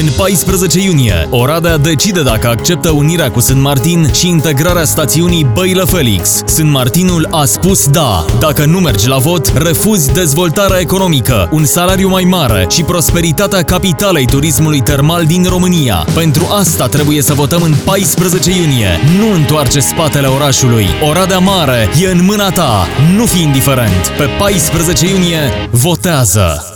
În 14 iunie, Oradea decide dacă acceptă unirea cu Sân Martin și integrarea stațiunii Băilă Felix. Sân Martinul a spus da. Dacă nu mergi la vot, refuzi dezvoltarea economică, un salariu mai mare și prosperitatea capitalei turismului termal din România. Pentru asta trebuie să votăm în 14 iunie. Nu întoarce spatele orașului. Oradea Mare e în mâna ta. Nu fi indiferent. Pe 14 iunie, votează!